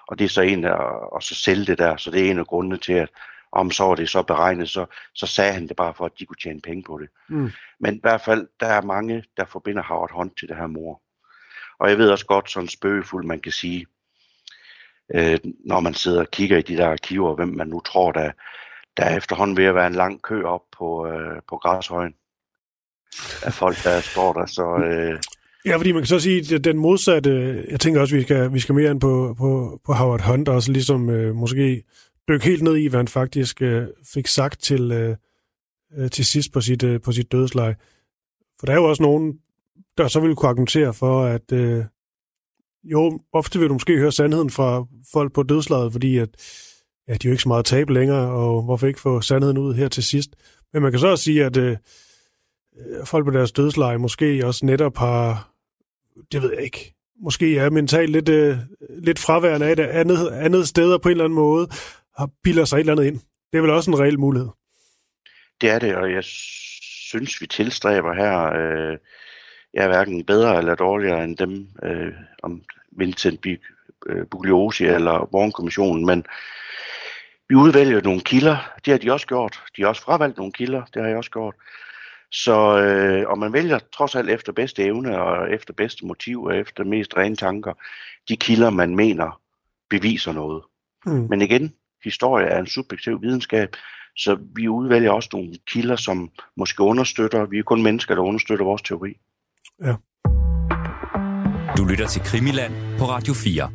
Og det er så en af, og så sælge det der, så det er en af grundene til, at om så var det så beregnet, så, så sagde han det bare for, at de kunne tjene penge på det. Mm. Men i hvert fald, der er mange, der forbinder Howard Hunt til det her mor. Og jeg ved også godt, sådan spøgefuld man kan sige, øh, når man sidder og kigger i de der arkiver, hvem man nu tror, der, der er efterhånden ved at være en lang kø op på, øh, på græshøjen af folk, der står der. Så øh, Ja, fordi man kan så sige, at den modsatte, jeg tænker også, at vi skal, vi skal mere ind på, på, på Howard Hunt, og også ligesom øh, måske dykke helt ned i, hvad han faktisk øh, fik sagt til, øh, øh, til sidst på sit, øh, på sit dødsleje. For der er jo også nogen, der så vil kunne argumentere for, at øh, jo, ofte vil du måske høre sandheden fra folk på dødslejet, fordi at, ja, de er jo ikke så meget tab længere, og hvorfor ikke få sandheden ud her til sidst. Men man kan så også sige, at øh, øh, folk på deres dødsleje måske også netop har, det ved jeg ikke, måske er mentalt lidt, øh, lidt fraværende af det andet, andet steder på en eller anden måde, har bilder sig et eller andet ind. Det er vel også en reel mulighed. det er det, og jeg synes, vi tilstræber her, øh, jeg er hverken bedre eller dårligere end dem, øh, om Vincent øh, Bugliosi eller Born-kommissionen, men vi udvælger nogle kilder, det har de også gjort. De har også fravalgt nogle kilder, det har jeg også gjort. Så øh, og man vælger trods alt efter bedste evne og efter bedste motiv og efter mest rene tanker, de kilder, man mener beviser noget. Hmm. Men igen, historie er en subjektiv videnskab, så vi udvælger også nogle kilder, som måske understøtter, vi er kun mennesker, der understøtter vores teori. Du lytter til Krimiland på Radio 4.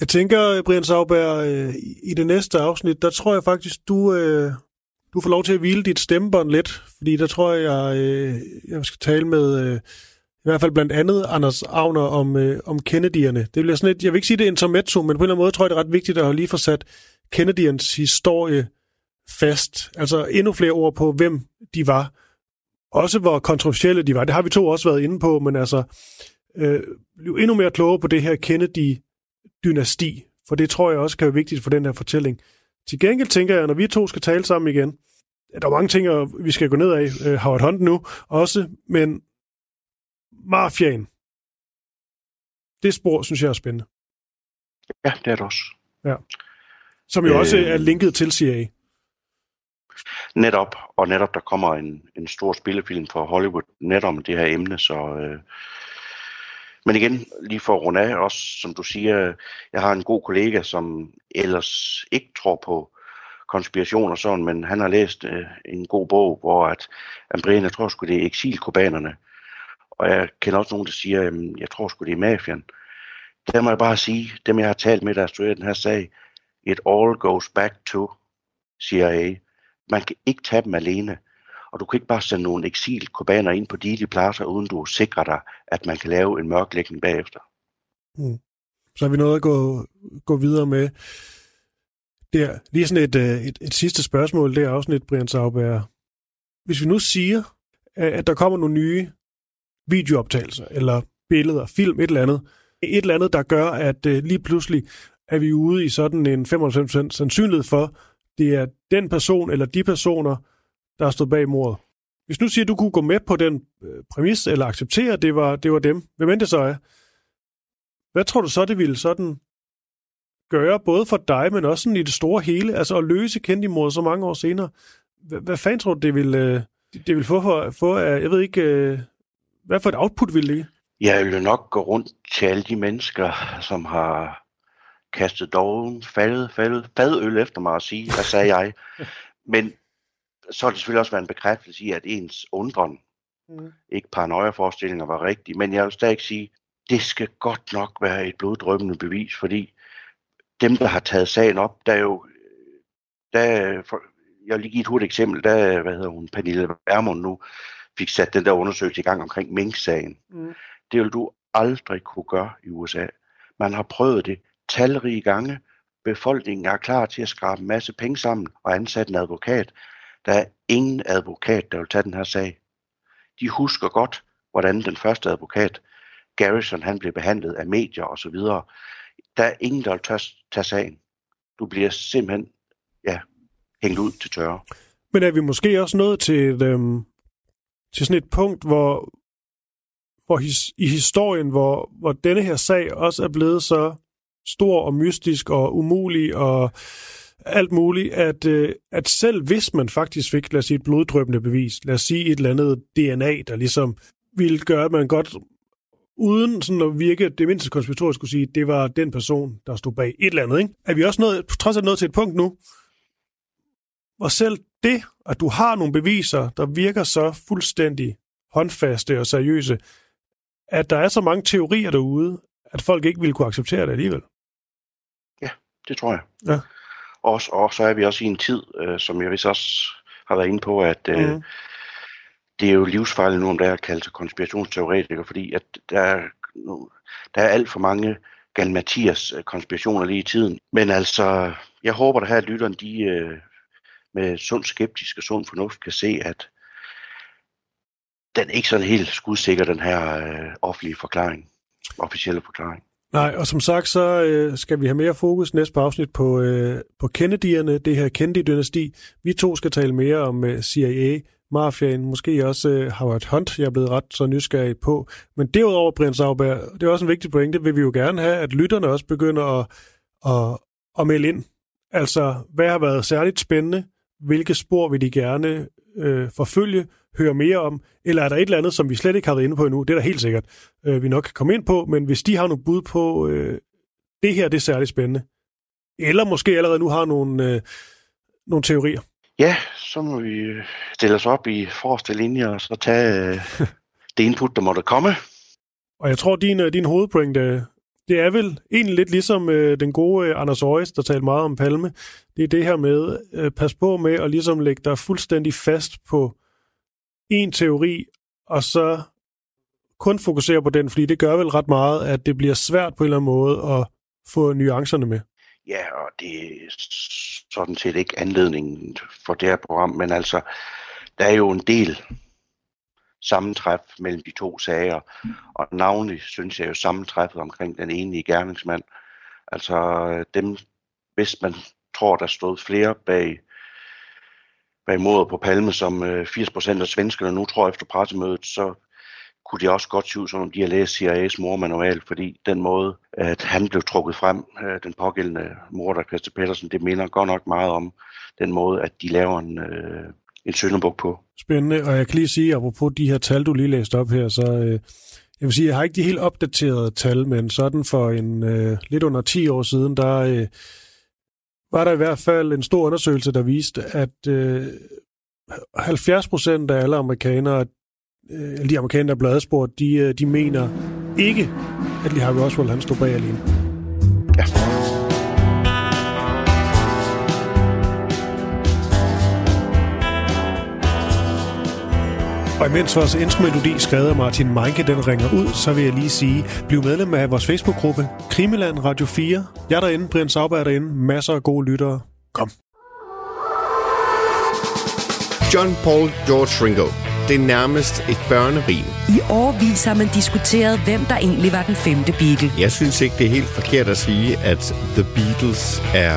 Jeg tænker, Brian Sauberg, øh, i det næste afsnit, der tror jeg faktisk, du, øh, du får lov til at hvile dit stemmebånd lidt, fordi der tror jeg, øh, jeg skal tale med i hvert fald blandt andet Anders Agner om, øh, om Kennedy'erne. Det bliver sådan et, jeg vil ikke sige det er intermezzo, men på en eller anden måde tror jeg, det er ret vigtigt at lige få sat Kennedy'ernes historie fast. Altså endnu flere ord på, hvem de var. Også hvor kontroversielle de var. Det har vi to også været inde på, men altså øh, blive endnu mere kloge på det her Kennedy-dynasti, for det tror jeg også kan være vigtigt for den her fortælling. Til gengæld tænker jeg, når vi to skal tale sammen igen, at der er mange ting, vi skal gå ned af. Øh, Howard Hunt nu også, men mafiaen, det spor, synes jeg er spændende. Ja, det er det også. Som jo øh... også er linket til CIA. Netop, og netop der kommer en, en stor spillefilm fra Hollywood netop om det her emne, så... Øh, men igen, lige for at runde af, også som du siger, jeg har en god kollega, som ellers ikke tror på konspiration og sådan, men han har læst øh, en god bog, hvor at, at Brian, jeg tror sgu det er eksilkubanerne, og jeg kender også nogen, der siger, at jeg tror sgu det er mafian. Der må jeg bare sige, dem jeg har talt med, der har studeret den her sag, it all goes back to CIA. Man kan ikke tage dem alene. Og du kan ikke bare sende nogle eksilkubaner ind på Dili Plaza, uden du sikrer dig, at man kan lave en mørklægning bagefter. Mm. Så har vi noget at gå, gå videre med. Der, lige sådan et, øh, et, et sidste spørgsmål, det er afsnit, Brian Sauberg. Hvis vi nu siger, øh, at der kommer nogle nye videooptagelser, eller billeder, film, et eller andet, et eller andet, der gør, at øh, lige pludselig er vi ude i sådan en 95% sandsynlighed for, det er den person eller de personer, der har stået bag mordet. Hvis nu siger, at du kunne gå med på den øh, præmis, eller acceptere, at det var, det var dem, hvem end det så er, hvad tror du så, det ville sådan gøre, både for dig, men også sådan i det store hele, altså at løse Kennedy-mordet så mange år senere? Hvad, hvad fanden tror du, det ville, øh, det ville få, for, få jeg ved ikke, øh, hvad for et output ville det Jeg ville nok gå rundt til alle de mennesker, som har kastet doven, faldet, faldet, fadøl efter mig og sige, hvad sagde jeg? Men så har det selvfølgelig også været en bekræftelse i, at ens undren, mm. ikke paranoia-forestillinger, var rigtige. Men jeg vil stadig sige, det skal godt nok være et bloddrømmende bevis, fordi dem, der har taget sagen op, der er jo, der, for, jeg vil lige give et hurtigt eksempel, der, hvad hedder hun, Pernille Vermund nu, fik sat den der undersøgelse i gang omkring Mink-sagen. Mm. Det vil du aldrig kunne gøre i USA. Man har prøvet det talrige gange. Befolkningen er klar til at skrabe en masse penge sammen og ansætte en advokat. Der er ingen advokat, der vil tage den her sag. De husker godt, hvordan den første advokat, Garrison, han blev behandlet af medier osv. Der er ingen, der vil tage, tage sagen. Du bliver simpelthen ja, hængt ud til tørre. Men er vi måske også nået til, et, øhm, til sådan et punkt, hvor, hvor his, i historien, hvor, hvor denne her sag også er blevet så stor og mystisk og umulig og alt muligt, at, øh, at selv hvis man faktisk fik, lad os sige, et bloddrøbende bevis, lad os sige et eller andet DNA, der ligesom ville gøre, at man godt uden sådan at virke det mindste konspiratorisk skulle sige, at det var den person, der stod bag et eller andet. Ikke? Er vi også nået, trods alt nået til et punkt nu, hvor selv det, at du har nogle beviser, der virker så fuldstændig håndfaste og seriøse, at der er så mange teorier derude, at folk ikke ville kunne acceptere det alligevel. Det tror jeg. Ja. Og, og så er vi også i en tid, øh, som jeg vist også har været inde på, at øh, mm. det er jo livsfarligt nu, om der er kaldt sig konspirationsteoretikere, fordi at der er, der er alt for mange Galmatias øh, konspirationer lige i tiden. Men altså, jeg håber, at her lytterne, de øh, med sund skeptisk og sund fornuft kan se, at den er ikke sådan helt skudsikker, den her øh, offentlige forklaring, officielle forklaring. Nej, og som sagt, så øh, skal vi have mere fokus næste på afsnit på, øh, på Kennedy'erne, det her Kennedy-dynasti. Vi to skal tale mere om øh, CIA, mafiaen, måske også øh, Howard Hunt, jeg er blevet ret så nysgerrig på. Men derudover, Brian Sauber, det er også en vigtig pointe, vil vi jo gerne have, at lytterne også begynder at, at, at melde ind. Altså, hvad har været særligt spændende? Hvilke spor vil de gerne øh, forfølge, høre mere om, eller er der et eller andet, som vi slet ikke har været inde på endnu? Det er der helt sikkert, øh, vi nok kan komme ind på, men hvis de har nogle bud på, øh, det her det er særligt spændende, eller måske allerede nu har nogle, øh, nogle teorier. Ja, så må vi stille os op i forreste linje og så tage øh, det input, der måtte komme. Og jeg tror, din, øh, din hovedpointe, det er vel egentlig lidt ligesom øh, den gode øh, Anders Aarhus, der talte meget om Palme. Det er det her med, øh, pas på med at ligesom lægge dig fuldstændig fast på en teori, og så kun fokusere på den, fordi det gør vel ret meget, at det bliver svært på en eller anden måde at få nuancerne med. Ja, og det er sådan set ikke anledningen for det her program, men altså, der er jo en del sammentræf mellem de to sager, og navnlig synes jeg jo sammentræffet omkring den enige gerningsmand. Altså dem, hvis man tror, der stod flere bag, bag mordet på Palme, som øh, 80% af svenskerne nu tror efter pressemødet, så kunne de også godt se ud, som om de har læst CIA's mormanual, fordi den måde, at han blev trukket frem, øh, den pågældende mor, der Christa Pedersen, det minder godt nok meget om den måde, at de laver en, øh, en sønderbuk på. Spændende, og jeg kan lige sige, apropos de her tal, du lige læste op her, så øh, jeg vil sige, jeg har ikke de helt opdaterede tal, men sådan for en øh, lidt under 10 år siden, der øh, var der i hvert fald en stor undersøgelse, der viste, at øh, 70 procent af alle amerikanere, øh, de amerikanere, der er blevet adspurgt, de, øh, de mener ikke, at Lee Harvey Oswald han stod bag alene. Ja. Og imens vores intromelodi skrevet af Martin Meinke, den ringer ud, så vil jeg lige sige, bliv medlem af vores Facebook-gruppe Krimiland Radio 4. Jeg er derinde, Brian Sauber er derinde, masser af gode lyttere. Kom. John Paul George Ringo det er nærmest et børnerim. I årvis har man diskuteret, hvem der egentlig var den femte Beatle. Jeg synes ikke, det er helt forkert at sige, at The Beatles er